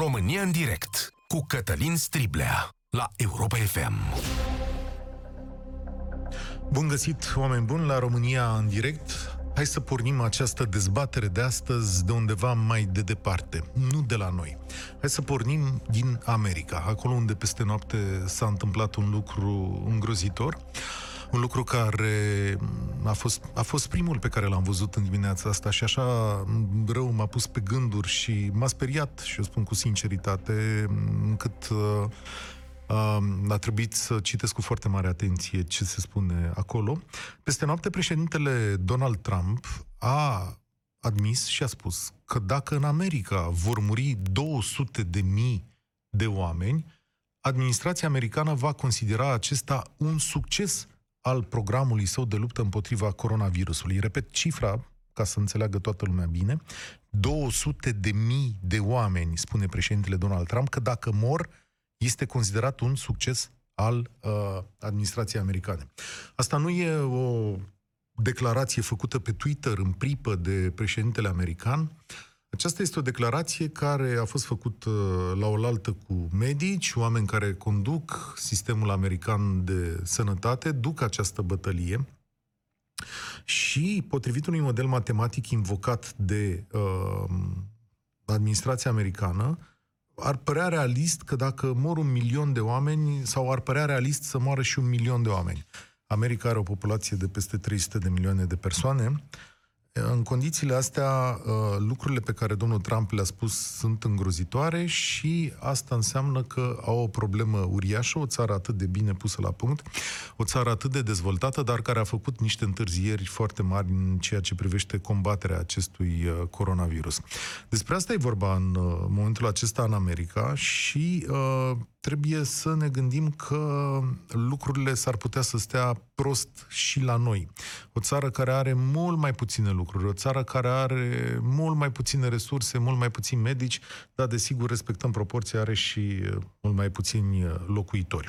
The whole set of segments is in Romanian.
România în direct cu Cătălin Striblea la Europa FM. Bun găsit, oameni buni, la România în direct. Hai să pornim această dezbatere de astăzi de undeva mai de departe, nu de la noi. Hai să pornim din America, acolo unde peste noapte s-a întâmplat un lucru îngrozitor un lucru care a fost, a fost primul pe care l-am văzut în dimineața asta și așa rău m-a pus pe gânduri și m-a speriat, și o spun cu sinceritate, încât uh, uh, a trebuit să citesc cu foarte mare atenție ce se spune acolo. Peste noapte, președintele Donald Trump a admis și a spus că dacă în America vor muri 200 de mii de oameni, administrația americană va considera acesta un succes al programului său de luptă împotriva coronavirusului. Repet cifra, ca să înțeleagă toată lumea bine, 200 de mii de oameni, spune președintele Donald Trump, că dacă mor, este considerat un succes al uh, administrației americane. Asta nu e o declarație făcută pe Twitter în pripă de președintele american. Aceasta este o declarație care a fost făcută la oaltă cu medici, oameni care conduc sistemul american de sănătate, duc această bătălie și, potrivit unui model matematic invocat de uh, administrația americană, ar părea realist că dacă mor un milion de oameni, sau ar părea realist să moară și un milion de oameni. America are o populație de peste 300 de milioane de persoane, în condițiile astea, uh, lucrurile pe care domnul Trump le-a spus sunt îngrozitoare și asta înseamnă că au o problemă uriașă, o țară atât de bine pusă la punct, o țară atât de dezvoltată, dar care a făcut niște întârzieri foarte mari în ceea ce privește combaterea acestui uh, coronavirus. Despre asta e vorba în uh, momentul acesta în America și uh, trebuie să ne gândim că lucrurile s-ar putea să stea prost și la noi. O țară care are mult mai puține lucruri, o țară care are mult mai puține resurse, mult mai puțini medici, dar desigur respectăm proporția, are și uh, mult mai puțini uh, locuitori.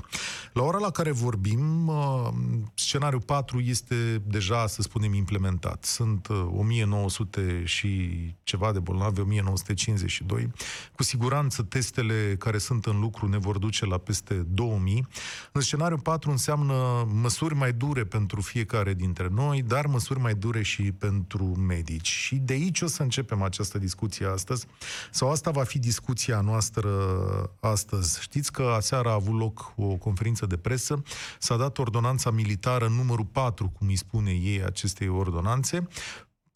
La ora la care vorbim, uh, scenariul 4 este deja, să spunem, implementat. Sunt 1900 și ceva de bolnavi, 1952. Cu siguranță testele care sunt în lucru ne vor duce la peste 2000. În scenariul 4 înseamnă măsuri mai dure pentru fiecare dintre noi, dar măsuri mai dure și pentru medici. Și de aici o să începem această discuție astăzi, sau asta va fi discuția noastră astăzi. Știți că aseară a avut loc o conferință de presă, s-a dat ordonanța militară numărul 4, cum îi spune ei acestei ordonanțe,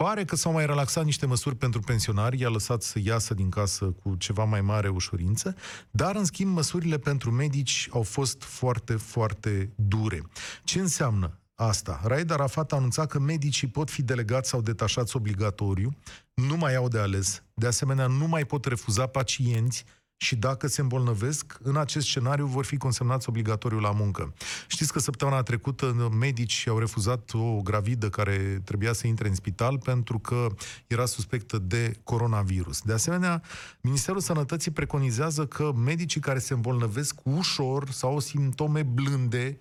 Pare că s-au mai relaxat niște măsuri pentru pensionari, i-a lăsat să iasă din casă cu ceva mai mare ușurință, dar, în schimb, măsurile pentru medici au fost foarte, foarte dure. Ce înseamnă asta? Raed Arafat a anunțat că medicii pot fi delegați sau detașați obligatoriu, nu mai au de ales, de asemenea nu mai pot refuza pacienți și dacă se îmbolnăvesc, în acest scenariu vor fi consemnați obligatoriu la muncă. Știți că săptămâna trecută medici au refuzat o gravidă care trebuia să intre în spital pentru că era suspectă de coronavirus. De asemenea, Ministerul Sănătății preconizează că medicii care se îmbolnăvesc ușor sau au simptome blânde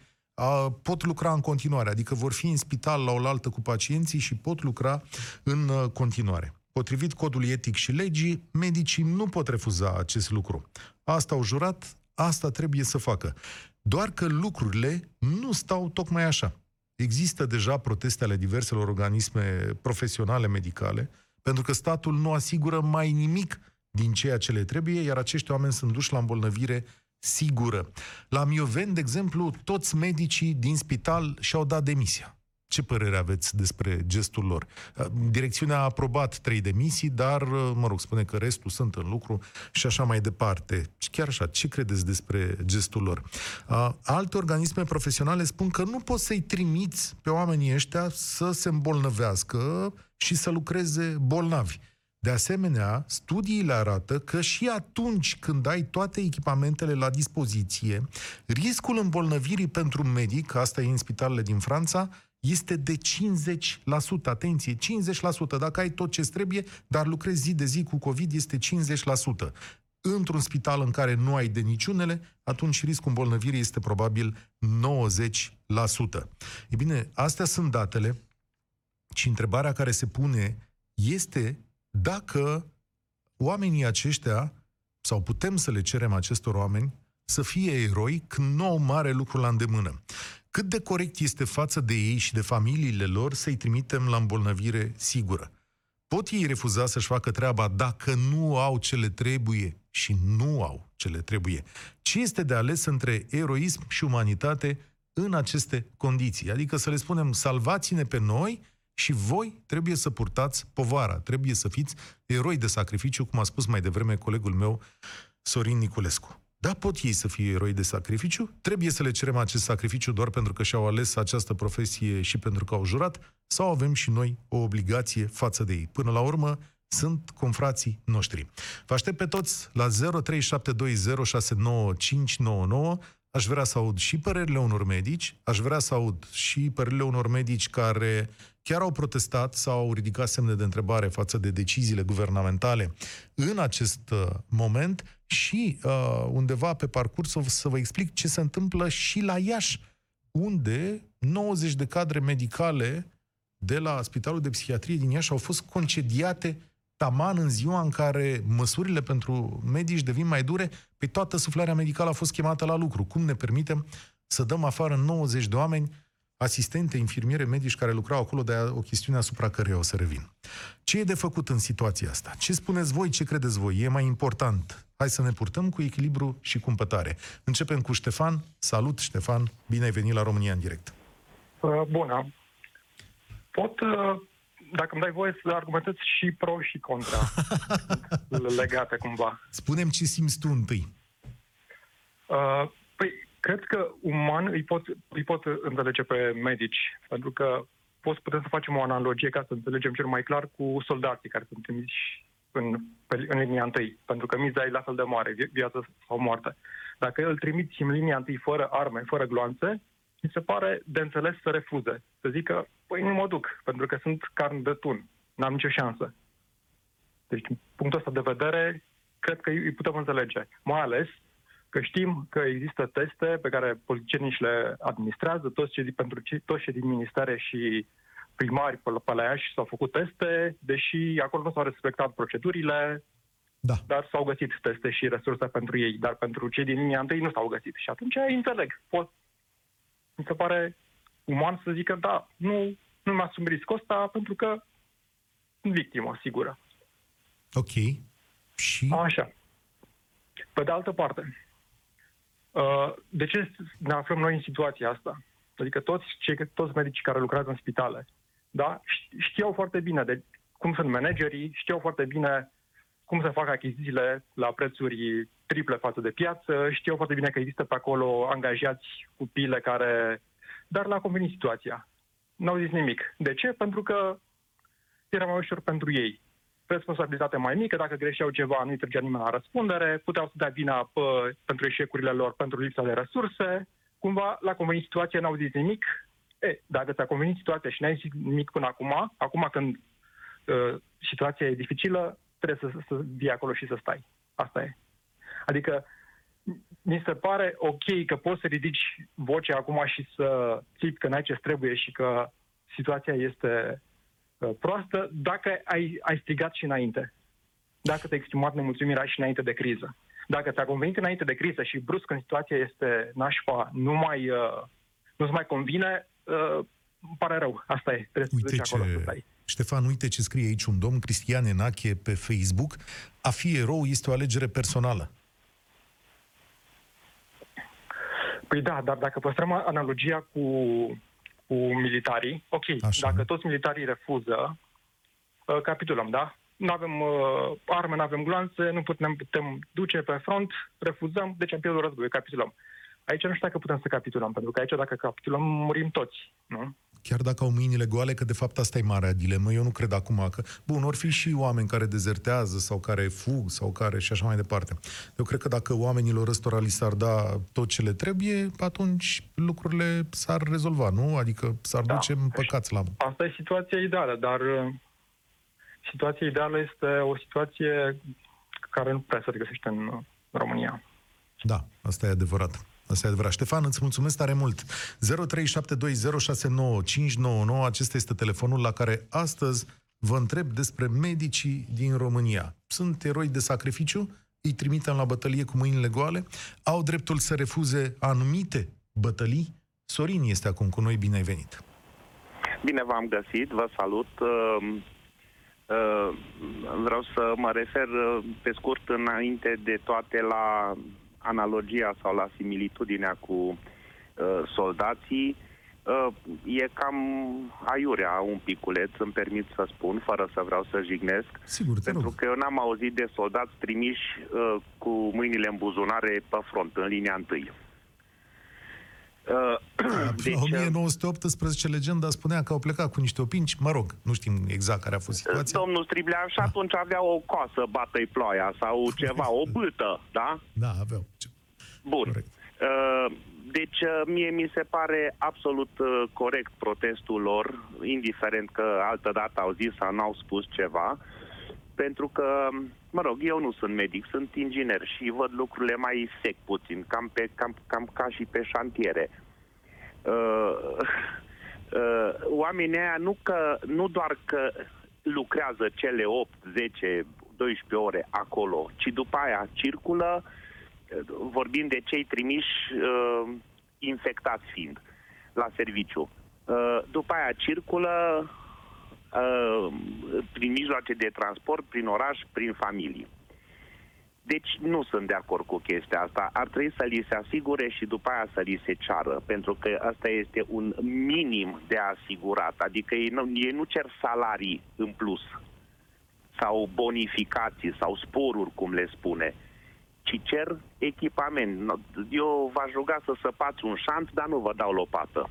pot lucra în continuare, adică vor fi în spital la oaltă cu pacienții și pot lucra în uh, continuare. Potrivit codului etic și legii, medicii nu pot refuza acest lucru. Asta au jurat, asta trebuie să facă. Doar că lucrurile nu stau tocmai așa. Există deja proteste ale diverselor organisme profesionale medicale, pentru că statul nu asigură mai nimic din ceea ce le trebuie, iar acești oameni sunt duși la îmbolnăvire sigură. La Mioven, de exemplu, toți medicii din spital și-au dat demisia. Ce părere aveți despre gestul lor? Uh, direcțiunea a aprobat trei demisii, dar, uh, mă rog, spune că restul sunt în lucru și așa mai departe. Chiar așa, ce credeți despre gestul lor? Uh, alte organisme profesionale spun că nu poți să-i trimiți pe oamenii ăștia să se îmbolnăvească și să lucreze bolnavi. De asemenea, studiile arată că și atunci când ai toate echipamentele la dispoziție, riscul îmbolnăvirii pentru un medic, asta e în spitalele din Franța, este de 50%. Atenție, 50%. Dacă ai tot ce trebuie, dar lucrezi zi de zi cu COVID, este 50%. Într-un spital în care nu ai de niciunele, atunci riscul îmbolnăvirii este probabil 90%. E bine, astea sunt datele și întrebarea care se pune este dacă oamenii aceștia sau putem să le cerem acestor oameni să fie eroi când nou mare lucru la îndemână. Cât de corect este față de ei și de familiile lor să-i trimitem la îmbolnăvire sigură? Pot ei refuza să-și facă treaba dacă nu au ce le trebuie și nu au ce le trebuie? Ce este de ales între eroism și umanitate în aceste condiții? Adică să le spunem, salvați-ne pe noi și voi trebuie să purtați povara, trebuie să fiți eroi de sacrificiu, cum a spus mai devreme colegul meu, Sorin Niculescu. Da, pot ei să fie eroi de sacrificiu? Trebuie să le cerem acest sacrificiu doar pentru că și-au ales această profesie și pentru că au jurat? Sau avem și noi o obligație față de ei? Până la urmă, sunt confrații noștri. Vă aștept pe toți la 0372069599. Aș vrea să aud și părerile unor medici, aș vrea să aud și părerile unor medici care chiar au protestat sau au ridicat semne de întrebare față de deciziile guvernamentale în acest uh, moment și uh, undeva pe parcurs o să vă explic ce se întâmplă și la Iași, unde 90 de cadre medicale de la Spitalul de Psihiatrie din Iași au fost concediate taman în ziua în care măsurile pentru medici devin mai dure, pe toată suflarea medicală a fost chemată la lucru. Cum ne permitem să dăm afară 90 de oameni asistente, infirmiere, medici care lucrau acolo, de o chestiune asupra căreia o să revin. Ce e de făcut în situația asta? Ce spuneți voi, ce credeți voi? E mai important. Hai să ne purtăm cu echilibru și cumpătare. Începem cu Ștefan. Salut, Ștefan. Bine ai venit la România în direct. Uh, bună. Pot, uh, dacă îmi dai voie să argumentez și pro și contra legate cumva. Spunem ce simți tu întâi. Uh, păi, Cred că uman îi pot, îi pot înțelege pe medici, pentru că poți putem să facem o analogie ca să înțelegem cel mai clar cu soldații care sunt trimiși în, în linia întâi, pentru că miza e la fel de mare, viață sau moarte. Dacă îl trimiți în linia întâi fără arme, fără gloanțe, mi se pare de înțeles să refuze. Să zică, păi nu mă duc, pentru că sunt carne de tun, n-am nicio șansă. Deci, din punctul ăsta de vedere, cred că îi putem înțelege. Mai ales că știm că există teste pe care politicienii și le administrează, toți cei, pentru cei, toți cei din ministere și primari pe la Iași s-au făcut teste, deși acolo nu s-au respectat procedurile, da. dar s-au găsit teste și resurse pentru ei, dar pentru cei din linia întâi nu s-au găsit. Și atunci înțeleg. Pot, mi se pare uman să zică, da, nu, nu mi-asum riscul ăsta pentru că sunt victimă, sigură. Ok. Și? Așa. Pe de altă parte, Uh, de ce ne aflăm noi în situația asta? Adică toți, cei, toți medicii care lucrează în spitale, da, știau foarte bine de cum sunt managerii, știau foarte bine cum se fac achizițiile la prețuri triple față de piață, știau foarte bine că există pe acolo angajați cu pile care... Dar l-a convenit situația. N-au zis nimic. De ce? Pentru că era mai ușor pentru ei responsabilitate mai mică, dacă greșeau ceva, nu-i trăgea nimeni la răspundere, puteau să dea vina pe, pentru eșecurile lor, pentru lipsa de resurse, cumva la convenit situația n-au zis nimic. E, dacă ți-a convenit situația și n-ai zis nimic până acum, acum când uh, situația e dificilă, trebuie să, să vii acolo și să stai. Asta e. Adică mi se pare ok că poți să ridici vocea acum și să țipi că n-ai ce trebuie și că situația este Uh, proastă dacă ai, ai strigat și înainte. Dacă te-ai exprimat nemulțumirea și înainte de criză. Dacă ți-a convenit înainte de criză și brusc când situația este nașpa, nu mai, uh, nu-ți mai convine, uh, îmi pare rău. Asta e. Trebuie uite să ce... acolo să stai. Ștefan, uite ce scrie aici un domn, Cristian Enache, pe Facebook. A fi erou este o alegere personală. Păi da, dar dacă păstrăm analogia cu cu militarii. Ok, Așa. dacă toți militarii refuză, uh, capitulăm, da? Nu avem uh, arme, nu avem gloanțe, nu putem, putem duce pe front, refuzăm, deci am pierdut războiul, capitulăm. Aici nu știu dacă putem să capitulăm, pentru că aici dacă capitulăm, murim toți, nu? Chiar dacă au mâinile goale, că de fapt asta e marea dilemă. Eu nu cred acum că... Bun, or fi și oameni care dezertează sau care fug sau care și așa mai departe. Eu cred că dacă oamenilor ăstora li s-ar da tot ce le trebuie, atunci lucrurile s-ar rezolva, nu? Adică s-ar da. duce păcați la... Asta e situația ideală, dar uh, situația ideală este o situație care nu prea se regăsește în uh, România. Da, asta e adevărat. Asta e adevărat. Ștefan, îți mulțumesc tare mult. 0372069599, acesta este telefonul la care astăzi vă întreb despre medicii din România. Sunt eroi de sacrificiu? îi trimitem la bătălie cu mâinile goale, au dreptul să refuze anumite bătălii. Sorin este acum cu noi, bine ai venit! Bine v-am găsit, vă salut. Uh, uh, vreau să mă refer uh, pe scurt înainte de toate la analogia sau la similitudinea cu soldații. E cam aiurea un piculeț, îmi permit să spun, fără să vreau să jignesc. Sigur, pentru rog. că eu n-am auzit de soldați trimiși cu mâinile în buzunare pe front, în linia întâi. Uh, deci, 1918 legenda spunea că au plecat cu niște opinci, mă rog, nu știm exact care a fost situația. Domnul Striblea și atunci avea o coasă, bată-i ploaia sau ceva, o bâtă, da? Da, aveau. Bun. Corect. Uh, deci mie mi se pare absolut corect protestul lor, indiferent că altă dată au zis sau n-au spus ceva, pentru că mă rog, eu nu sunt medic, sunt inginer și văd lucrurile mai sec puțin, cam, pe, cam, cam ca și pe șantiere. Uh, uh, oamenii aia nu, că, nu doar că lucrează cele 8, 10, 12 ore acolo, ci după aia circulă, vorbim de cei trimiși uh, infectați fiind la serviciu. Uh, după aia circulă Uh, prin mijloace de transport, prin oraș, prin familie. Deci nu sunt de acord cu chestia asta. Ar trebui să li se asigure și după aia să li se ceară, pentru că asta este un minim de asigurat. Adică ei nu, ei nu cer salarii în plus sau bonificații sau sporuri, cum le spune, ci cer echipament. Eu v-aș ruga să săpați un șant, dar nu vă dau lopată.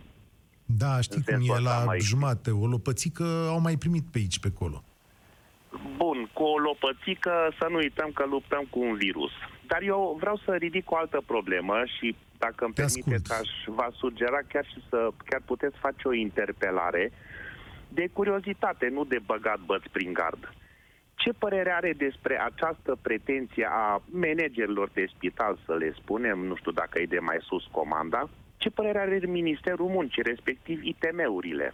Da, știi cum e la mai... jumate. O lopățică au mai primit pe aici, pe acolo. Bun, cu o lopățică să nu uităm că luptăm cu un virus. Dar eu vreau să ridic o altă problemă și dacă îmi permiteți, aș va sugera chiar și să chiar puteți face o interpelare de curiozitate, nu de băgat băți prin gard. Ce părere are despre această pretenție a managerilor de spital, să le spunem, nu știu dacă e de mai sus comanda, ce părere are Ministerul Muncii, respectiv ITM-urile?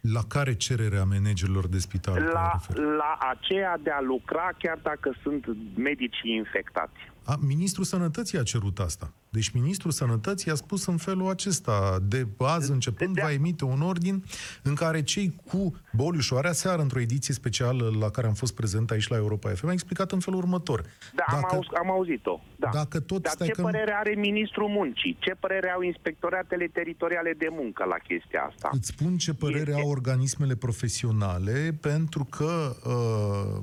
La care cerere a managerilor de spital? La, la aceea de a lucra chiar dacă sunt medici infectați. A, Ministrul Sănătății a cerut asta. Deci Ministrul Sănătății a spus în felul acesta, de azi începând, de, de va emite un ordin în care cei cu boliș ușoare, aseară într-o ediție specială la care am fost prezent aici la Europa FM, a explicat în felul următor. Da, dacă, am, auz, am auzit-o. Da. Dacă tot Dar ce că... părere are Ministrul Muncii? Ce părere au inspectoratele teritoriale de muncă la chestia asta? Îți spun ce părere este... au organismele profesionale, pentru că uh,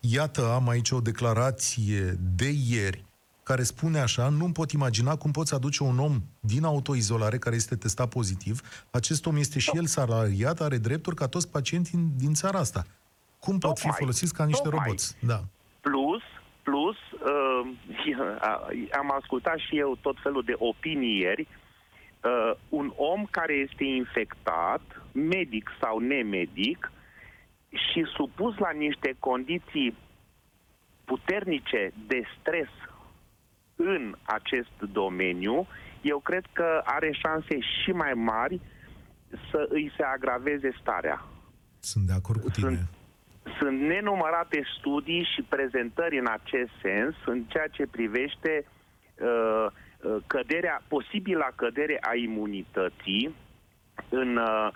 Iată, am aici o declarație de ieri care spune așa, nu pot imagina cum poți aduce un om din autoizolare care este testat pozitiv. Acest om este și el salariat, are drepturi ca toți pacienții din țara asta. Cum pot fi folosiți ca niște tocmai. roboți? Da. Plus, plus, uh, am ascultat și eu tot felul de opinii ieri, uh, un om care este infectat, medic sau nemedic, și supus la niște condiții puternice de stres în acest domeniu, eu cred că are șanse și mai mari să îi se agraveze starea. Sunt de acord cu tine. Sunt, sunt nenumărate studii și prezentări în acest sens, în ceea ce privește uh, uh căderea, posibila cădere a imunității în, uh,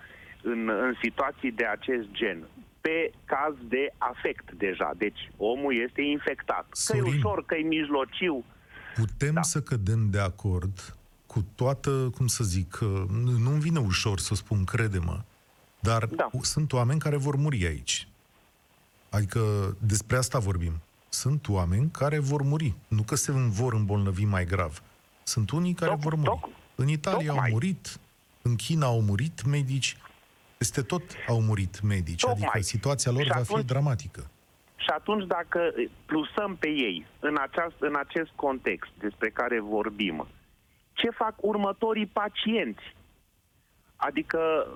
în, în situații de acest gen pe caz de afect deja. Deci omul este infectat. Că e ușor, că e mijlociu. Putem da. să cădem de acord cu toată, cum să zic, nu-mi vine ușor să spun, crede-mă, dar da. sunt oameni care vor muri aici. Adică despre asta vorbim. Sunt oameni care vor muri. Nu că se vor îmbolnăvi mai grav. Sunt unii care toc, vor muri. Toc, în Italia au murit, în China au murit medici, peste tot au murit medici, Tocmai. adică situația lor și va atunci, fi dramatică. Și atunci dacă plusăm pe ei în, aceast, în acest context despre care vorbim, ce fac următorii pacienți? Adică,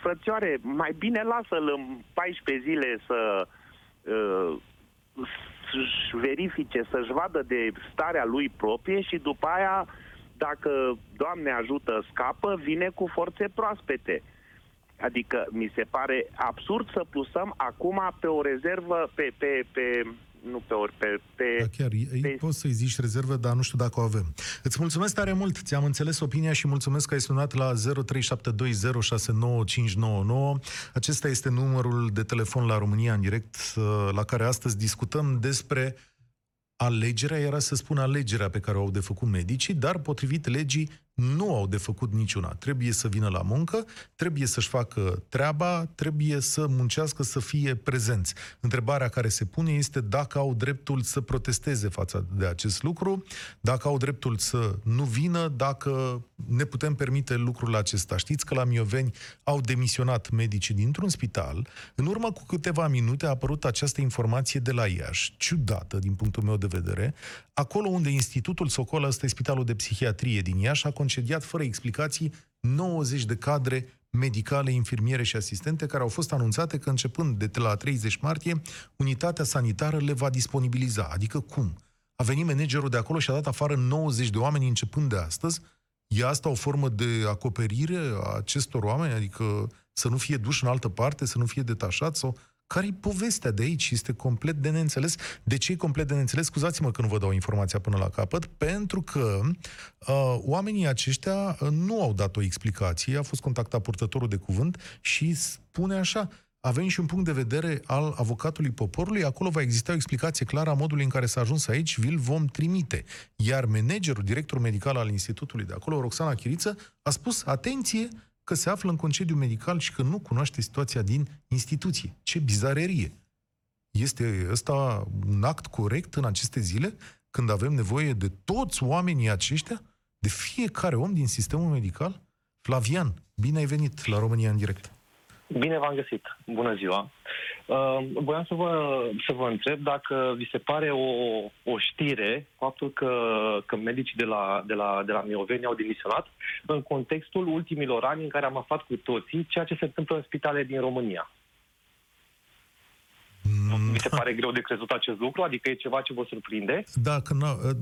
frățioare, mai bine lasă-l în 14 zile să uh, să-și verifice, să-și vadă de starea lui proprie și după aia, dacă Doamne ajută, scapă, vine cu forțe proaspete. Adică mi se pare absurd să plusăm acum pe o rezervă, pe, pe, pe nu pe ori, pe... pe da, chiar, pe... poți să-i zici rezervă, dar nu știu dacă o avem. Îți mulțumesc tare mult, ți-am înțeles opinia și mulțumesc că ai sunat la 0372069599. Acesta este numărul de telefon la România în direct, uh, la care astăzi discutăm despre alegerea, era să spun alegerea pe care o au de făcut medicii, dar potrivit legii nu au de făcut niciuna. Trebuie să vină la muncă, trebuie să-și facă treaba, trebuie să muncească, să fie prezenți. Întrebarea care se pune este dacă au dreptul să protesteze față de acest lucru, dacă au dreptul să nu vină, dacă ne putem permite lucrul acesta. Știți că la Mioveni au demisionat medicii dintr-un spital. În urmă cu câteva minute a apărut această informație de la Iași, ciudată din punctul meu de vedere, acolo unde Institutul Socol, ăsta e spitalul de psihiatrie din Iași, a concediat fără explicații 90 de cadre medicale, infirmiere și asistente care au fost anunțate că începând de la 30 martie, unitatea sanitară le va disponibiliza. Adică cum? A venit managerul de acolo și a dat afară 90 de oameni începând de astăzi? E asta o formă de acoperire a acestor oameni? Adică să nu fie duși în altă parte, să nu fie detașat sau care-i povestea de aici? Este complet de neînțeles. De ce e complet de neînțeles? Scuzați-mă că nu vă dau informația până la capăt, pentru că uh, oamenii aceștia uh, nu au dat o explicație. A fost contactat purtătorul de cuvânt și spune așa, avem și un punct de vedere al avocatului poporului, acolo va exista o explicație clară a modului în care s-a ajuns aici, vi-l vom trimite. Iar managerul, directorul medical al institutului de acolo, Roxana Chiriță, a spus, atenție, că se află în concediu medical și că nu cunoaște situația din instituție. Ce bizarerie! Este ăsta un act corect în aceste zile, când avem nevoie de toți oamenii aceștia, de fiecare om din sistemul medical? Flavian, bine ai venit la România în direct. Bine v-am găsit. Bună ziua. Uh, voiam să vă, să vă întreb dacă vi se pare o, o știre faptul că, că medicii de la, de, la, de la Mioveni au demisionat în contextul ultimilor ani în care am aflat cu toții ceea ce se întâmplă în spitale din România. Mm. Mi se pare greu de crezut acest lucru? Adică e ceva ce vă surprinde? Da, că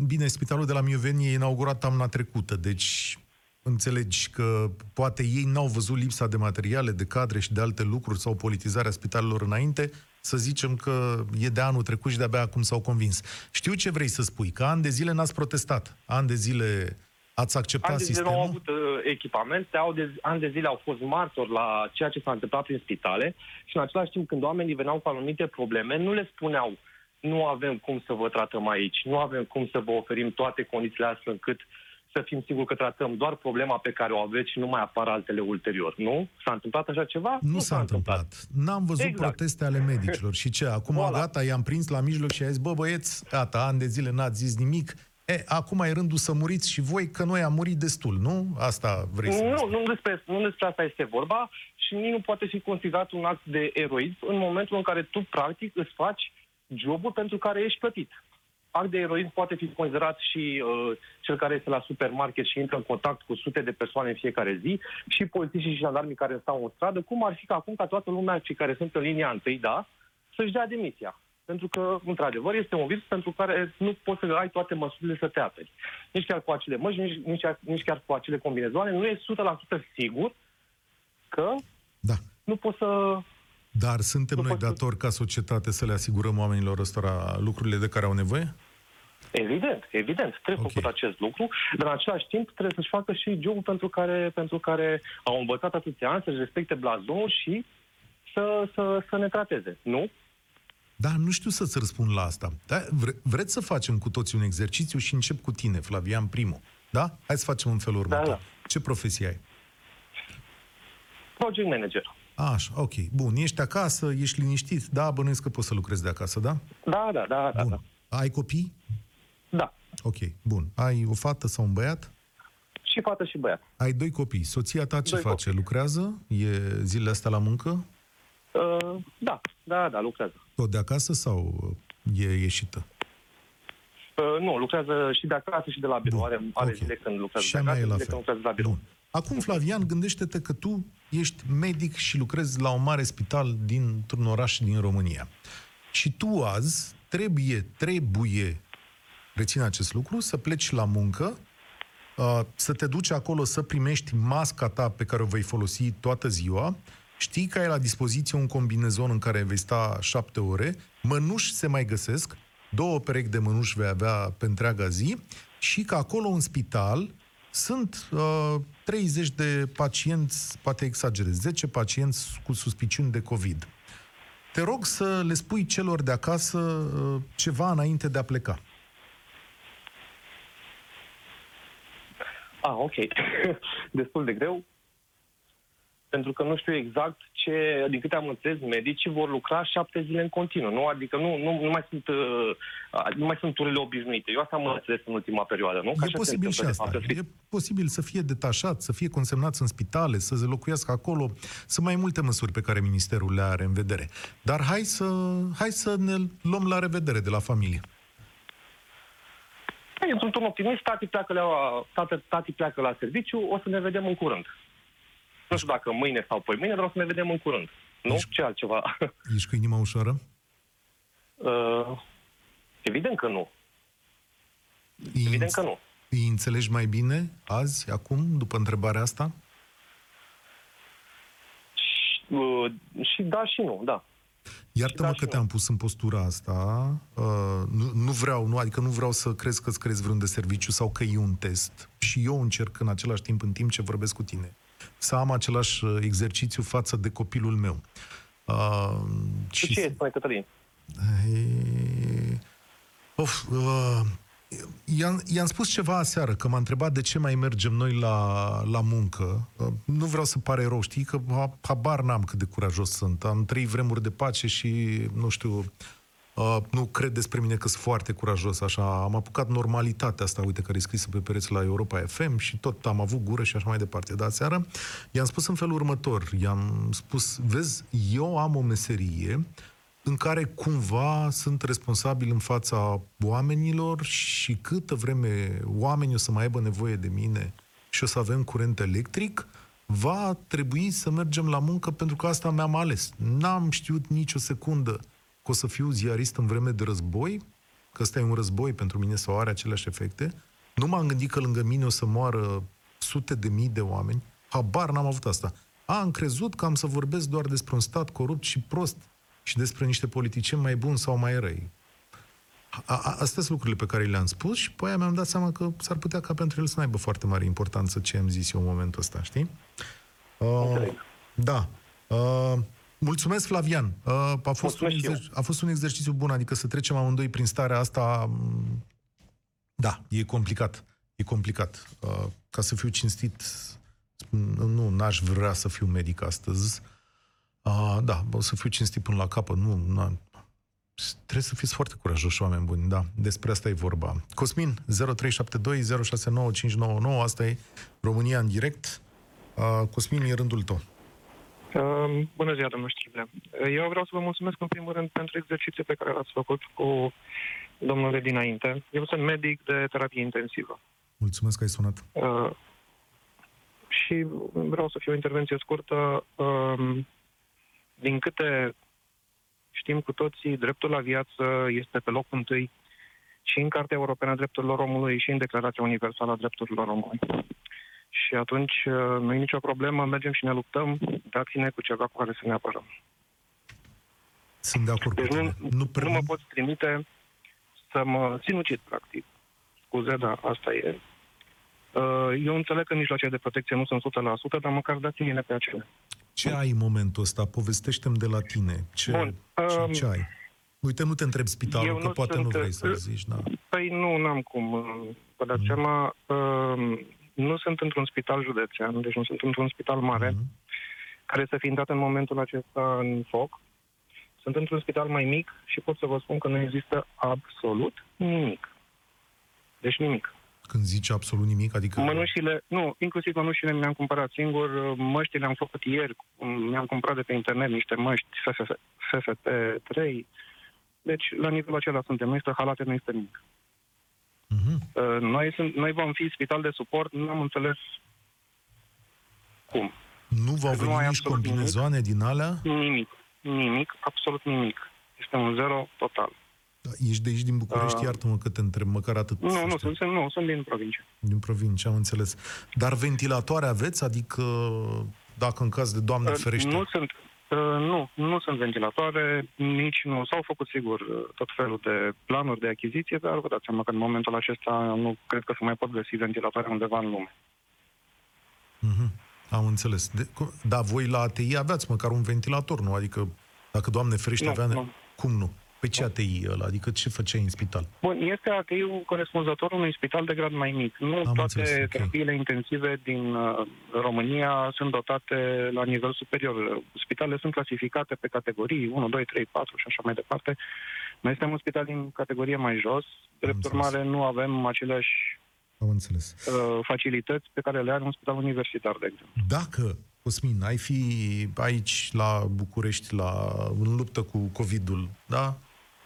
bine, spitalul de la Mioveni e inaugurat amna trecută, deci înțelegi că poate ei n-au văzut lipsa de materiale, de cadre și de alte lucruri sau politizarea spitalelor înainte, să zicem că e de anul trecut și de-abia acum s-au convins. Știu ce vrei să spui, că ani de zile n-ați protestat, ani de zile ați acceptat ani de zile sistemul? nu au avut uh, echipamente, au de, ani de zile au fost martori la ceea ce s-a întâmplat prin spitale și în același timp când oamenii veneau cu anumite probleme, nu le spuneau nu avem cum să vă tratăm aici, nu avem cum să vă oferim toate condițiile astfel încât uh, să fim siguri că tratăm doar problema pe care o aveți și nu mai apar altele ulterior. Nu? S-a întâmplat așa ceva? Nu, nu s-a, s-a întâmplat. întâmplat. N-am văzut exact. proteste ale medicilor. Și ce? Acum voilà. gata, i-am prins la mijloc și a zis, bă băieți, gata, ani de zile n-ați zis nimic, E, acum e rândul să muriți și voi, că noi am murit destul, nu? Asta vrei să Nu, nu despre, nu despre asta este vorba și nici nu poate fi considerat un act de eroism în momentul în care tu, practic, îți faci jobul pentru care ești plătit act de eroism poate fi considerat și uh, cel care este la supermarket și intră în contact cu sute de persoane în fiecare zi, și polițiștii și jandarmii care stau în stradă, cum ar fi ca acum ca toată lumea, cei care sunt în linia întâi, da, să-și dea demisia. Pentru că, într-adevăr, este un virus pentru care nu poți să ai toate măsurile să te aperi. Nici chiar cu acele măști, nici, nici, chiar, nici chiar cu acele combinezoane, nu e 100% sigur că da. nu poți să dar suntem noi datori ca societate să le asigurăm oamenilor ăstora lucrurile de care au nevoie? Evident, evident. Trebuie okay. făcut acest lucru, dar în același timp trebuie să-și facă și jobul pentru care, pentru care au învățat atâția ani, să-și respecte blazonul și să, să, să ne trateze, nu? Da, nu știu să-ți răspund la asta. Da, vre- vreți să facem cu toții un exercițiu și încep cu tine, Flavian, primul. Da? Hai să facem în felul următor. Da, da. Ce profesie ai? Project manager. Așa, ok. Bun, ești acasă, ești liniștit, da? Bănuiesc că poți să lucrezi de acasă, da? Da, da, da. Bun. da, da. Ai copii? Da. Ok, bun. Ai o fată sau un băiat? Și fată și băiat. Ai doi copii. Soția ta ce doi face? Copii. Lucrează? E zilele astea la muncă? Uh, da, da, da, lucrează. Tot de acasă sau e ieșită? Uh, nu, lucrează și de acasă și de la birou. Are, are okay. zile când lucrează și de acasă, zile când lucrează la birou. Bun. Acum, Flavian, gândește-te că tu ești medic și lucrezi la un mare spital dintr-un oraș din România. Și tu azi trebuie, trebuie reține acest lucru, să pleci la muncă, uh, să te duci acolo să primești masca ta pe care o vei folosi toată ziua, știi că ai la dispoziție un combinezon în care vei sta șapte ore, mănuși se mai găsesc, două perechi de mânuși vei avea pe întreaga zi. Și că acolo în spital sunt uh, 30 de pacienți, poate exagerez, 10 pacienți cu suspiciuni de COVID. Te rog să le spui celor de acasă uh, ceva înainte de a pleca. Ah, ok. Destul de greu. Pentru că nu știu exact ce, din câte am înțeles, medicii vor lucra șapte zile în continuu, nu? Adică nu, nu, nu mai sunt uh, nu mai sunt turile obișnuite. Eu asta am înțeles în ultima perioadă, nu? Că e posibil și asta. E posibil să fie detașat, să fie consemnați în spitale, să se locuiască acolo. Sunt mai multe măsuri pe care Ministerul le are în vedere. Dar hai să, hai să ne luăm la revedere de la familie. Eu sunt un optimist, tati pleacă la, tati, tati pleacă la serviciu, o să ne vedem în curând. Nu știu dacă mâine sau poi mâine, dar o să ne vedem în curând. Nu? Ești, Ce altceva? Ești cu inima ușoară? Uh, evident că nu. Îi evident că nu. Îi înțelegi mai bine azi, acum, după întrebarea asta? Și, uh, și da și nu, da. Iartă-mă da că te-am pus în postura asta. Uh, nu, nu vreau, nu, adică nu vreau să crezi că-ți crezi vreun de serviciu sau că e un test. Și eu încerc în același timp, în timp ce vorbesc cu tine, să am același uh, exercițiu față de copilul meu. Uh, și ce e, spune Cătălin? E... Of, uh, i-am, i-am spus ceva aseară, că m-a întrebat de ce mai mergem noi la, la muncă. Uh, nu vreau să pare rău, știi, că habar n-am cât de curajos sunt. Am trei vremuri de pace și, nu știu, Uh, nu cred despre mine că sunt foarte curajos, așa. Am apucat normalitatea asta, uite, care e scrisă pe pereți la Europa FM și tot am avut gură și așa mai departe. Dar seara i-am spus în felul următor. I-am spus, vezi, eu am o meserie în care cumva sunt responsabil în fața oamenilor și câtă vreme oamenii o să mai aibă nevoie de mine și o să avem curent electric, va trebui să mergem la muncă pentru că asta mi-am ales. N-am știut nicio secundă că o să fiu ziarist în vreme de război, că ăsta e un război pentru mine sau are aceleași efecte. Nu m-am gândit că lângă mine o să moară sute de mii de oameni. Habar n-am avut asta. A, am crezut că am să vorbesc doar despre un stat corupt și prost și despre niște politicieni mai buni sau mai răi. A, a, astea sunt lucrurile pe care le-am spus și pe aia mi-am dat seama că s-ar putea ca pentru el să nu aibă foarte mare importanță ce am zis eu în momentul ăsta, știi? Uh, da. Uh, Mulțumesc, Flavian. Uh, a fost, un exer- a fost un exercițiu bun, adică să trecem amândoi prin starea asta. Mm, da, e complicat. E complicat. Uh, ca să fiu cinstit, nu, n-aș vrea să fiu medic astăzi. Uh, da, o să fiu cinstit până la capăt. Nu, nu, trebuie să fiți foarte curajoși, oameni buni, da. Despre asta e vorba. Cosmin, 0372 069599, asta e România în direct. Uh, Cosmin, e rândul tău. Uh, bună ziua, domnul Știble. Eu vreau să vă mulțumesc în primul rând pentru exercițiul pe care l-ați făcut cu domnule dinainte. Eu sunt medic de terapie intensivă. Mulțumesc că ai sunat. Uh, și vreau să fie o intervenție scurtă. Uh, din câte știm cu toții, dreptul la viață este pe locul întâi și în Cartea Europeană a Drepturilor Omului și în Declarația Universală a Drepturilor Omului. Și atunci uh, nu e nicio problemă, mergem și ne luptăm, dați-ne cu ceva cu care să ne apărăm. Sunt de acord deci nu, nu, nu mă poți trimite să mă sinucid, practic. Scuze, dar asta e. Uh, eu înțeleg că mijloacele de protecție nu sunt 100%, dar măcar dați-mi pe acele. Ce ai în momentul ăsta? Povestește-mi de la tine. Ce, Bun, ce, um, ce ai? Uite, nu te întreb spitalul, eu că nu poate sunt, nu vrei să zici, da. Păi nu, n-am cum. Uh, vă dați mm. seama, uh, nu sunt într-un spital județean, deci nu sunt într-un spital mare, mm-hmm. care să fi intrat în momentul acesta în foc. Sunt într-un spital mai mic și pot să vă spun că nu există absolut nimic. Deci nimic. Când zici absolut nimic, adică... Mănușile, nu, inclusiv mănușile mi-am cumpărat singur, măștile am făcut ieri, mi-am cumpărat de pe internet niște măști FFP3, deci la nivelul acela suntem, nu este halate, nu este nimic. Uh-huh. Noi, sunt, noi vom fi spital de suport, nu am înțeles cum. Nu v-au venit nu nici combinezoane nimic, din alea? Nimic, nimic, absolut nimic. Este un zero total. Da, ești de aici din București, uh, iartă-mă că te întreb, măcar atât. Nu, nu sunt, nu, sunt din provincie. Din provincie, am înțeles. Dar ventilatoare aveți? Adică, dacă în caz de Doamne uh, ferește... Nu sunt, Uh, nu, nu sunt ventilatoare, nici nu. S-au făcut, sigur, uh, tot felul de planuri de achiziție, dar vă dați seama că în momentul acesta nu cred că se mai pot găsi ventilatoare undeva în lume. Mm-hmm. Am înțeles. De, da, voi la ATI aveați măcar un ventilator, nu? Adică, dacă Doamne ferește, Nu, avea... nu. Cum nu? Pe ce ATI ăla? Adică ce făceai în spital? Bun, este ATI-ul corespunzător unui spital de grad mai mic. Nu Am toate înțeles, ok. terapiile intensive din uh, România sunt dotate la nivel superior. Spitalele sunt clasificate pe categorii 1, 2, 3, 4 și așa mai departe. Noi suntem un spital din categorie mai jos. Drept înțeles. urmare, nu avem aceleași Am înțeles. uh, facilități pe care le are un spital universitar, de exemplu. Dacă, Cosmin, ai fi aici la București la, în luptă cu COVID-ul, da?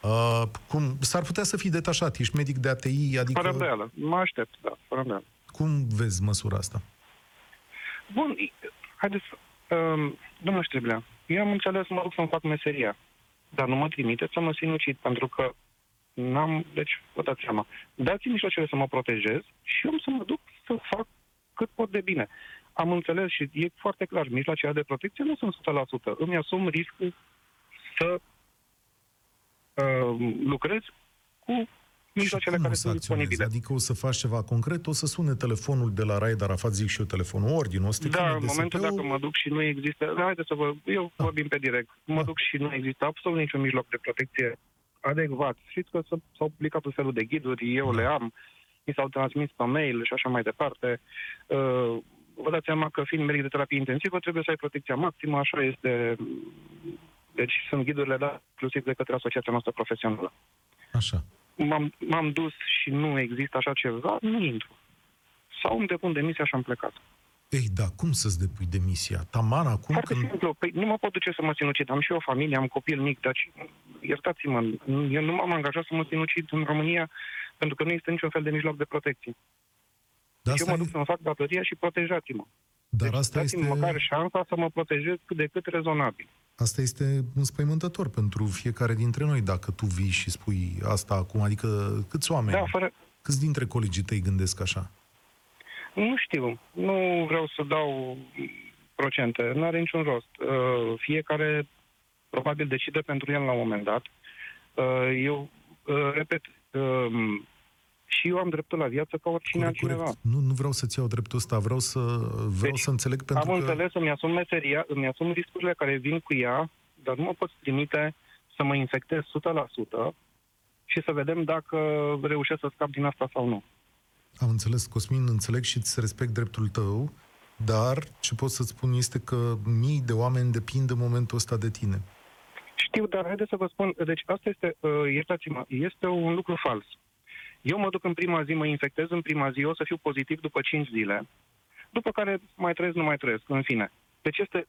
Uh, cum, s-ar putea să fii detașat, ești medic de ATI, adică Fără îndoială. Mă aștept, da, fără îndoială. cum vezi măsura asta? Bun, i- haideți, um, domnul Ștreblea, eu am înțeles, mă duc să-mi fac meseria, dar nu mă trimiteți să mă sinucid, pentru că n-am, deci, vă dați seama, dați-mi mijloacele să mă protejez și eu am să mă duc să fac cât pot de bine. Am înțeles și e foarte clar, mijloacele de protecție nu sunt 100%. Îmi asum riscul să uh, lucrez cu mijloacele cum o care să sunt acționezi? disponibile. Adică o să faci ceva concret, o să sune telefonul de la Raed Arafat, zic și eu telefonul ordine, o să te Da, cheme în momentul DSP-ul. dacă mă duc și nu există... Da, haideți să vă... Eu Da. vorbim pe direct. Mă Da. duc și nu există absolut niciun mijloc de protecție adecvat. Știți că s- s-au publicat un felul de ghiduri, eu Da. le am, mi s-au transmis pe mail și așa mai departe. Uh, Vă dați seama că fiind medic de terapie intensivă trebuie să ai protecția maximă, așa este... Deci sunt ghidurile date inclusiv de către asociația noastră profesională. Așa. M-am, m-am dus și nu există așa ceva, nu intru. Sau îmi depun demisia și am plecat. Ei, da, cum să-ți depui demisia? Taman acum Foarte când... simplu. Păi nu mă pot duce să mă sinucid. Am și eu o familie, am copil mic, dar iertați-mă, eu nu m-am angajat să mă sinucid în România pentru că nu este niciun fel de mijloc de protecție. Da, Deci eu asta mă duc e- să-mi fac datoria și protejați-mă. dar deci asta dați-mi este... măcar șansa să mă protejez cât de cât rezonabil. Asta este înspăimântător pentru fiecare dintre noi, dacă tu vii și spui asta acum. Adică câți oameni, Da, fără... câți dintre colegii tăi gândesc așa? Nu știu. Nu vreau să dau procente. Nu are niciun rost. Uh, Fiecare probabil decide pentru el la un moment dat. Uh, Eu uh, repet, um, și eu am dreptul la viață ca oricine Corect, altcineva. corect. Nu, nu vreau să-ți iau dreptul ăsta, vreau să, vreau Deci, să înțeleg pentru Am că... înțeles, îmi asum meseria, îmi asum riscurile care vin cu ea, dar nu mă pot trimite să mă infectez 100% și să vedem dacă reușesc să scap din asta sau nu. Am înțeles, Cosmin, înțeleg și îți respect dreptul tău, dar ce pot să-ți spun este că mii de oameni depind în momentul ăsta de tine. Știu, dar haideți să vă spun, deci asta este, uh, iertați-mă, este un lucru fals. Eu mă duc în prima zi, mă infectez în prima zi, o să fiu pozitiv după 5 zile, după care mai trăiesc, nu mai trăiesc, în fine. Deci este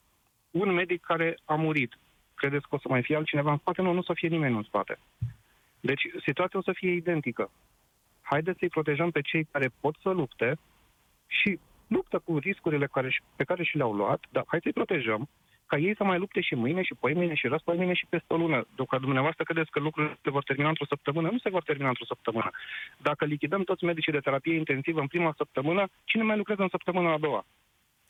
un medic care a murit. Credeți că o să mai fie altcineva în spate? Nu, nu o să fie nimeni în spate. Deci situația o să fie identică. Haideți să-i protejăm pe cei care pot să lupte și luptă cu riscurile care, și- pe care și le-au luat, dar hai să-i protejăm ca ei să mai lupte și mâine și poimâine și răspoimâine și peste o lună. Dacă dumneavoastră credeți că lucrurile se vor termina într-o săptămână, nu se vor termina într-o săptămână. Dacă lichidăm toți medicii de terapie intensivă în prima săptămână, cine mai lucrează în săptămâna a doua?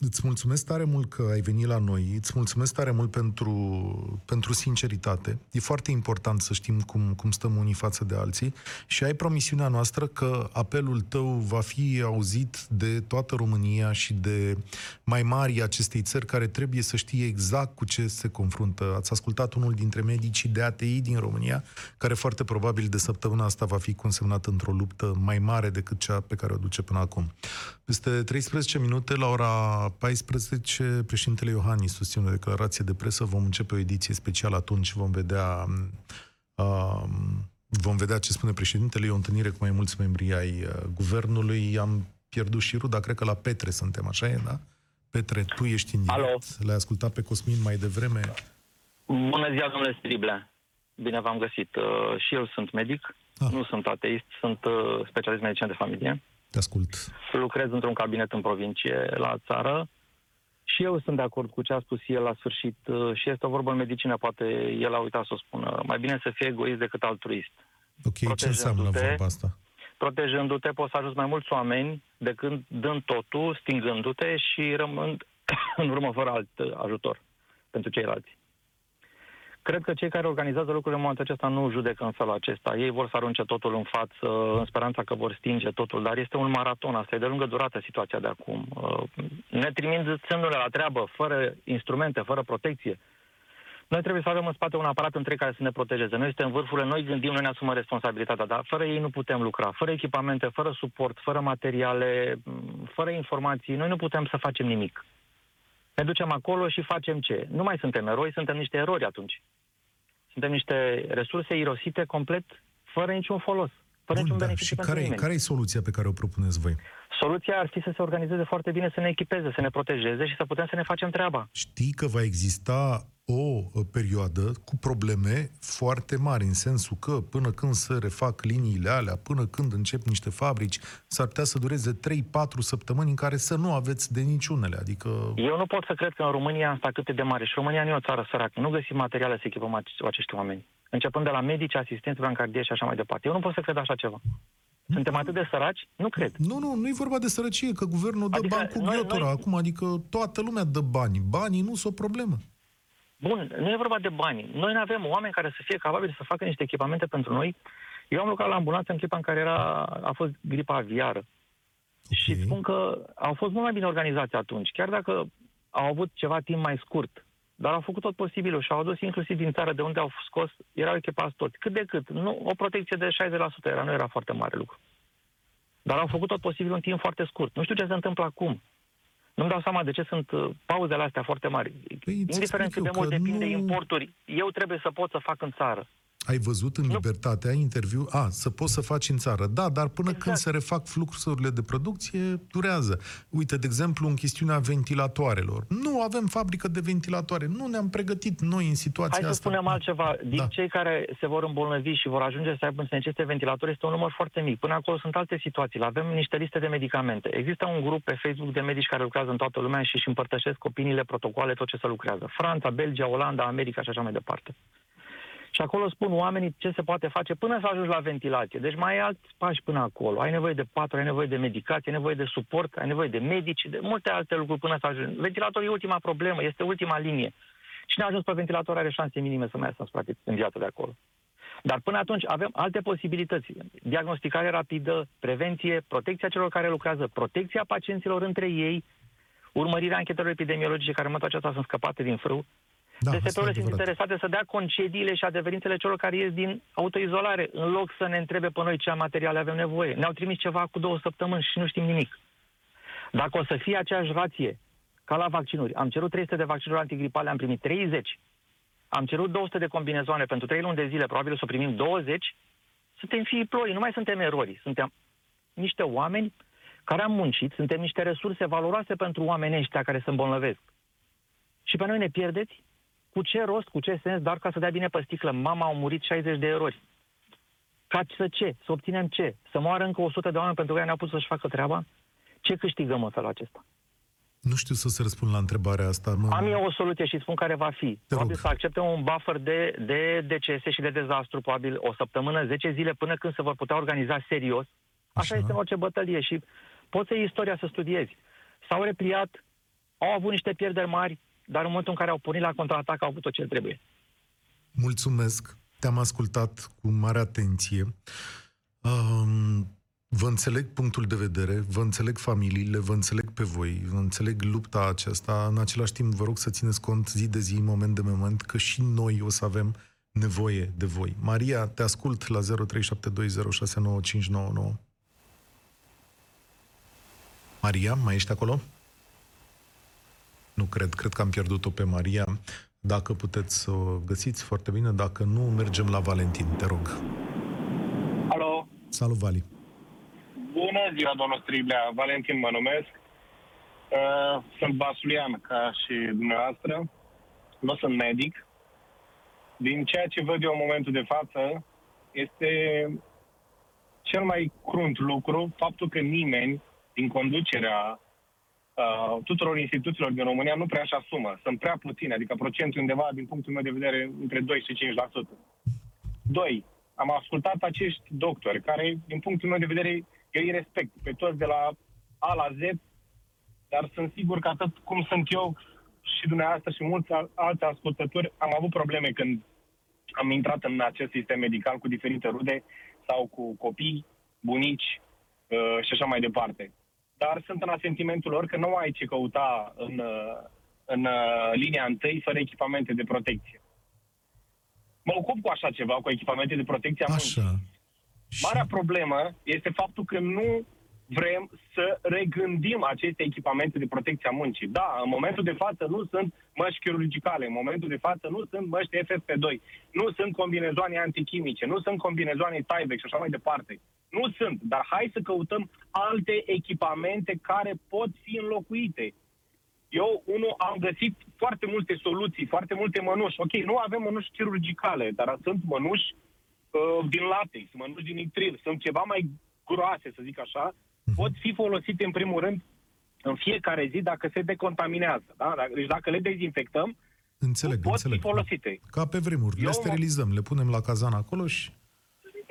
Îți mulțumesc tare mult că ai venit la noi, îți mulțumesc tare mult pentru, pentru sinceritate. E foarte important să știm cum, cum stăm unii față de alții și ai promisiunea noastră că apelul tău va fi auzit de toată România și de mai mari acestei țări care trebuie să știe exact cu ce se confruntă. Ați ascultat unul dintre medicii de ATI din România, care foarte probabil de săptămâna asta va fi consemnat într-o luptă mai mare decât cea pe care o duce până acum. Peste 13 minute, la ora 14, președintele Iohannis susține o declarație de presă. Vom începe o ediție specială atunci, vom vedea uh, vom vedea ce spune președintele. E o întâlnire cu mai mulți membri ai uh, guvernului. Am pierdut și ruda, cred că la Petre suntem, așa e, da? Petre, tu ești în direct. Alo. L-ai ascultat pe Cosmin mai devreme. Bună ziua, domnule Striblea. Bine v-am găsit. Uh, și eu sunt medic, Ah. nu sunt ateist, sunt uh, specialist medicină de familie. Te ascult. Lucrez într-un cabinet în provincie, la țară. Și eu sunt de acord cu ce a spus el la sfârșit uh, și este o vorbă în medicină, poate el a uitat să o spună. Mai bine să fii egoist decât altruist. Ok, ce Protejându-te. înseamnă vorba asta? Protejându-te poți să ajuți mai mulți oameni decât dând totul, stingându-te și rămând în urmă fără alt uh, ajutor pentru ceilalți. Cred că cei care organizează lucrurile în momentul acesta nu judecă în felul acesta. Ei vor să arunce totul în față, în speranța că vor stinge totul, dar este un maraton, asta e de lungă durată situația de acum. Uh, ne trimind semnul la treabă, fără instrumente, fără protecție. Noi trebuie să avem în spate un aparat între care să ne protejeze. Noi suntem vârfurile, noi gândim, noi ne asumăm responsabilitatea, dar fără ei nu putem lucra. Fără echipamente, fără suport, fără materiale, fără informații, noi nu putem să facem nimic. Ne ducem acolo și facem ce? Nu mai suntem eroi, suntem niște erori atunci. Suntem niște resurse irosite complet, fără niciun folos. Fără Bun, niciun da. beneficiu Și care, care e soluția pe care o propuneți voi? Soluția ar fi să se organizeze foarte bine, să ne echipeze, să ne protejeze și să putem să ne facem treaba. Știi că va exista o perioadă cu probleme foarte mari, în sensul că până când se refac liniile alea, până când încep niște fabrici, s-ar putea să dureze 3-4 săptămâni în care să nu aveți de niciunele. Adică... Eu nu pot să cred că în România asta cât de mare. Și România nu e o țară săracă. Nu găsim materiale să echipăm acești oameni. Începând de la medici, asistenți, brancardieri și așa mai departe. Eu nu pot să cred așa ceva. Suntem atât de săraci? Nu cred. Nu, nu, nu e vorba de sărăcie, că guvernul dă adică bani cu ghiotura noi... acum, adică toată lumea dă bani. Banii nu sunt o problemă. Bun, nu e vorba de bani. Noi nu avem oameni care să fie capabili să facă niște echipamente pentru noi. Eu am lucrat la ambulanță în clipa în care era, a fost gripa aviară. Okay. Și spun că au fost mult mai bine organizați atunci, chiar dacă au avut ceva timp mai scurt. Dar au făcut tot posibilul și au adus inclusiv din țară de unde au scos, erau echipați toți. Cât de cât. Nu, o protecție de 60% era, nu era foarte mare lucru. Dar au făcut tot posibilul în timp foarte scurt. Nu știu ce se întâmplă acum. Nu-mi dau seama de ce sunt uh, pauzele astea foarte mari. Păi, Indiferent cât de mult depinde nu... importuri, eu trebuie să pot să fac în țară. Ai văzut în nu. libertatea interviu, a, să poți să faci în țară. Da, dar până exact. când se refac fluxurile de producție, durează. Uite, de exemplu, în chestiunea ventilatoarelor. Nu avem fabrică de ventilatoare. Nu ne-am pregătit noi în situația Hai asta. să spunem altceva. Din da. cei care se vor îmbolnăvi și vor ajunge să aibă aceste ventilatori este un număr foarte mic. Până acolo sunt alte situații. Avem niște liste de medicamente. Există un grup pe Facebook de medici care lucrează în toată lumea și își împărtășesc opiniile, protocoale, tot ce se lucrează. Franța, Belgia, Olanda, America și așa mai departe. Și acolo spun oamenii ce se poate face până să ajungi la ventilație. Deci mai ai alți pași până acolo. Ai nevoie de patru, ai nevoie de medicație, ai nevoie de suport, ai nevoie de medici, de multe alte lucruri până să ajungi. Ventilatorul e ultima problemă, este ultima linie. Cine a ajuns pe ventilator are șanse minime să mai iasă în, în viața de acolo. Dar până atunci avem alte posibilități. Diagnosticare rapidă, prevenție, protecția celor care lucrează, protecția pacienților între ei, urmărirea anchetelor epidemiologice care în momentul acesta sunt scăpate din frâu, da, DSP-urile sunt interesate să dea concediile și adeverințele celor care ies din autoizolare, în loc să ne întrebe pe noi ce materiale avem nevoie. Ne-au trimis ceva cu două săptămâni și nu știm nimic. Dacă o să fie aceeași rație ca la vaccinuri, am cerut 300 de vaccinuri antigripale, am primit 30, am cerut 200 de combinezoane pentru 3 luni de zile, probabil o să primim 20, suntem fii ploi, nu mai suntem erori, suntem niște oameni care am muncit, suntem niște resurse valoroase pentru oamenii ăștia care se îmbolnăvesc. Și pe noi ne pierdeți? Cu ce rost, cu ce sens, doar ca să dea bine pe sticlă. Mama au murit 60 de erori. Ca să ce? Să obținem ce? Să moară încă 100 de oameni pentru că ei ne-au pus să-și facă treaba? Ce câștigăm în felul acesta? Nu știu să se răspund la întrebarea asta. Mă... Am eu o soluție și spun care va fi. Te probabil rog. să acceptăm un buffer de, de decese și de dezastru, probabil o săptămână, 10 zile, până când se vor putea organiza serios. Așa, Așa. este în orice bătălie și poți să iei istoria să studiezi. S-au repliat, au avut niște pierderi mari, dar în momentul în care au pornit la contraatac au avut tot ce trebuie. Mulțumesc, te-am ascultat cu mare atenție. Um, vă înțeleg punctul de vedere, vă înțeleg familiile, vă înțeleg pe voi, vă înțeleg lupta aceasta. În același timp, vă rog să țineți cont zi de zi, moment de moment, că și noi o să avem nevoie de voi. Maria, te ascult la 0372069599. Maria, mai ești acolo? Nu cred, cred că am pierdut-o pe Maria. Dacă puteți să o găsiți foarte bine, dacă nu, mergem la Valentin, te rog. Alo. Salut, Vali. Bună ziua, domnul Striblea. Valentin mă numesc. Uh, sunt basulian, ca și dumneavoastră. Nu sunt medic. Din ceea ce văd eu în momentul de față, este cel mai crunt lucru faptul că nimeni din conducerea uh, tuturor instituțiilor din România nu prea își asumă. Sunt prea puține, adică procentul undeva, din punctul meu de vedere, între 2 și 5%. Doi, am ascultat acești doctori care, din punctul meu de vedere, eu îi respect pe toți de la A la Z, dar sunt sigur că atât cum sunt eu și dumneavoastră și mulți alți ascultători am avut probleme când am intrat în acest sistem medical cu diferite rude sau cu copii, bunici uh, și așa mai departe. Dar sunt în asentimentul lor că nu ai ce căuta în, uh, în uh, linia întâi fără echipamente de protecție. Mă ocup cu așa ceva, cu echipamente de protecție a muncii. Așa. Marea problemă este faptul că nu vrem să regândim aceste echipamente de protecție a muncii. Da, în momentul de față nu sunt măști chirurgicale, în momentul de față nu sunt măști FFP2, nu sunt combinezoane antichimice, nu sunt combinezoane Tyvek și așa mai departe. Nu sunt, dar hai să căutăm alte echipamente care pot fi înlocuite. Eu, unul, am găsit foarte multe soluții, foarte multe mănuși. Ok, nu avem mănuși chirurgicale, dar sunt mănuși uh, din latex, mănuși din nitril, sunt ceva mai groase, să zic așa, pot fi folosite în primul rând în fiecare zi dacă se decontaminează. Da? Deci dacă le dezinfectăm, Înțeleg, pot înțeleg. fi folosite. Ca pe vremuri. Eu le mă- sterilizăm, le punem la cazan acolo și...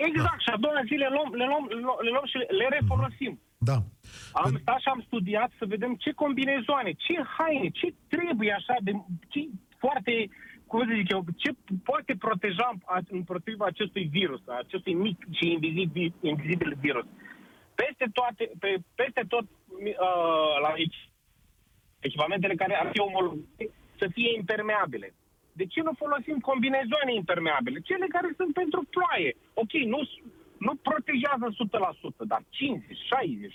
Exact, și a doua zi le luăm, le luăm, le luăm și le refolosim. Da. Am În- stat și am studiat să vedem ce combinezoane, ce haine, ce trebuie așa de... Ce foarte, cum să zic eu, ce poate proteja a- împotriva acestui virus, a acestui mic și invizibil, invizibil virus. Peste, toate, pe, peste tot uh, la echi- echipamentele care ar fi omologate să fie impermeabile. De ce nu folosim combinezoane impermeabile? Cele care sunt pentru ploaie. Ok, nu, nu protejează 100%, dar 50, 60,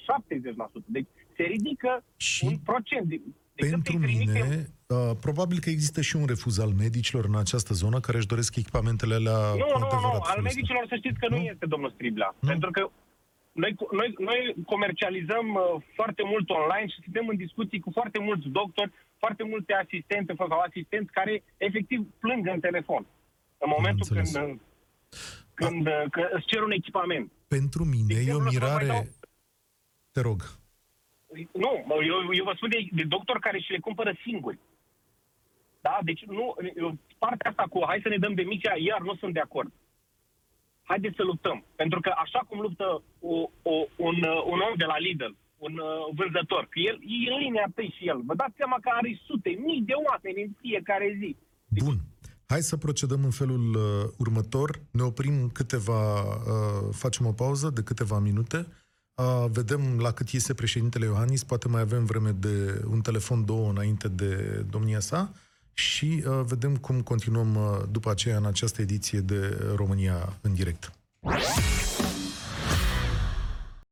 70%. Deci se ridică Și un procent. De, de cât Pentru îi trimitem- mine, uh, probabil că există și un refuz al medicilor în această zonă care își doresc echipamentele alea Nu, cu nu, adevărat nu. Al folosite. medicilor să știți că nu, Nu? este, domnul Striblea. Nu? Pentru că noi, noi, noi comercializăm uh, foarte mult online și suntem în discuții cu foarte mulți doctori, foarte multe asistente sau asistenți care efectiv plâng în telefon. În momentul când, înțeles. uh, când uh, că îți cer un echipament. Pentru mine De e o exemplu, să vă mai mirare... dau- Te rog. Nu, mă, eu, eu vă spun de, de doctori care și le cumpără singuri. Da? Deci nu, eu- partea asta cu hai să ne dăm demisia, iar nu sunt de acord. Haideți să luptăm. Pentru că așa cum luptă o, o, un, uh, un om de la Lidl, un uh, vânzător, că el e în linia întâi și el. Vă dați seama că are sute, mii de oameni în fiecare zi. Bun. Hai să procedăm în felul uh, următor. Ne oprim câteva, uh, facem o pauză de câteva minute. Uh, vedem la cât iese președintele Iohannis, poate mai avem vreme de un telefon, două înainte de domnia sa și uh, vedem cum continuăm uh, după aceea în această ediție de România în direct.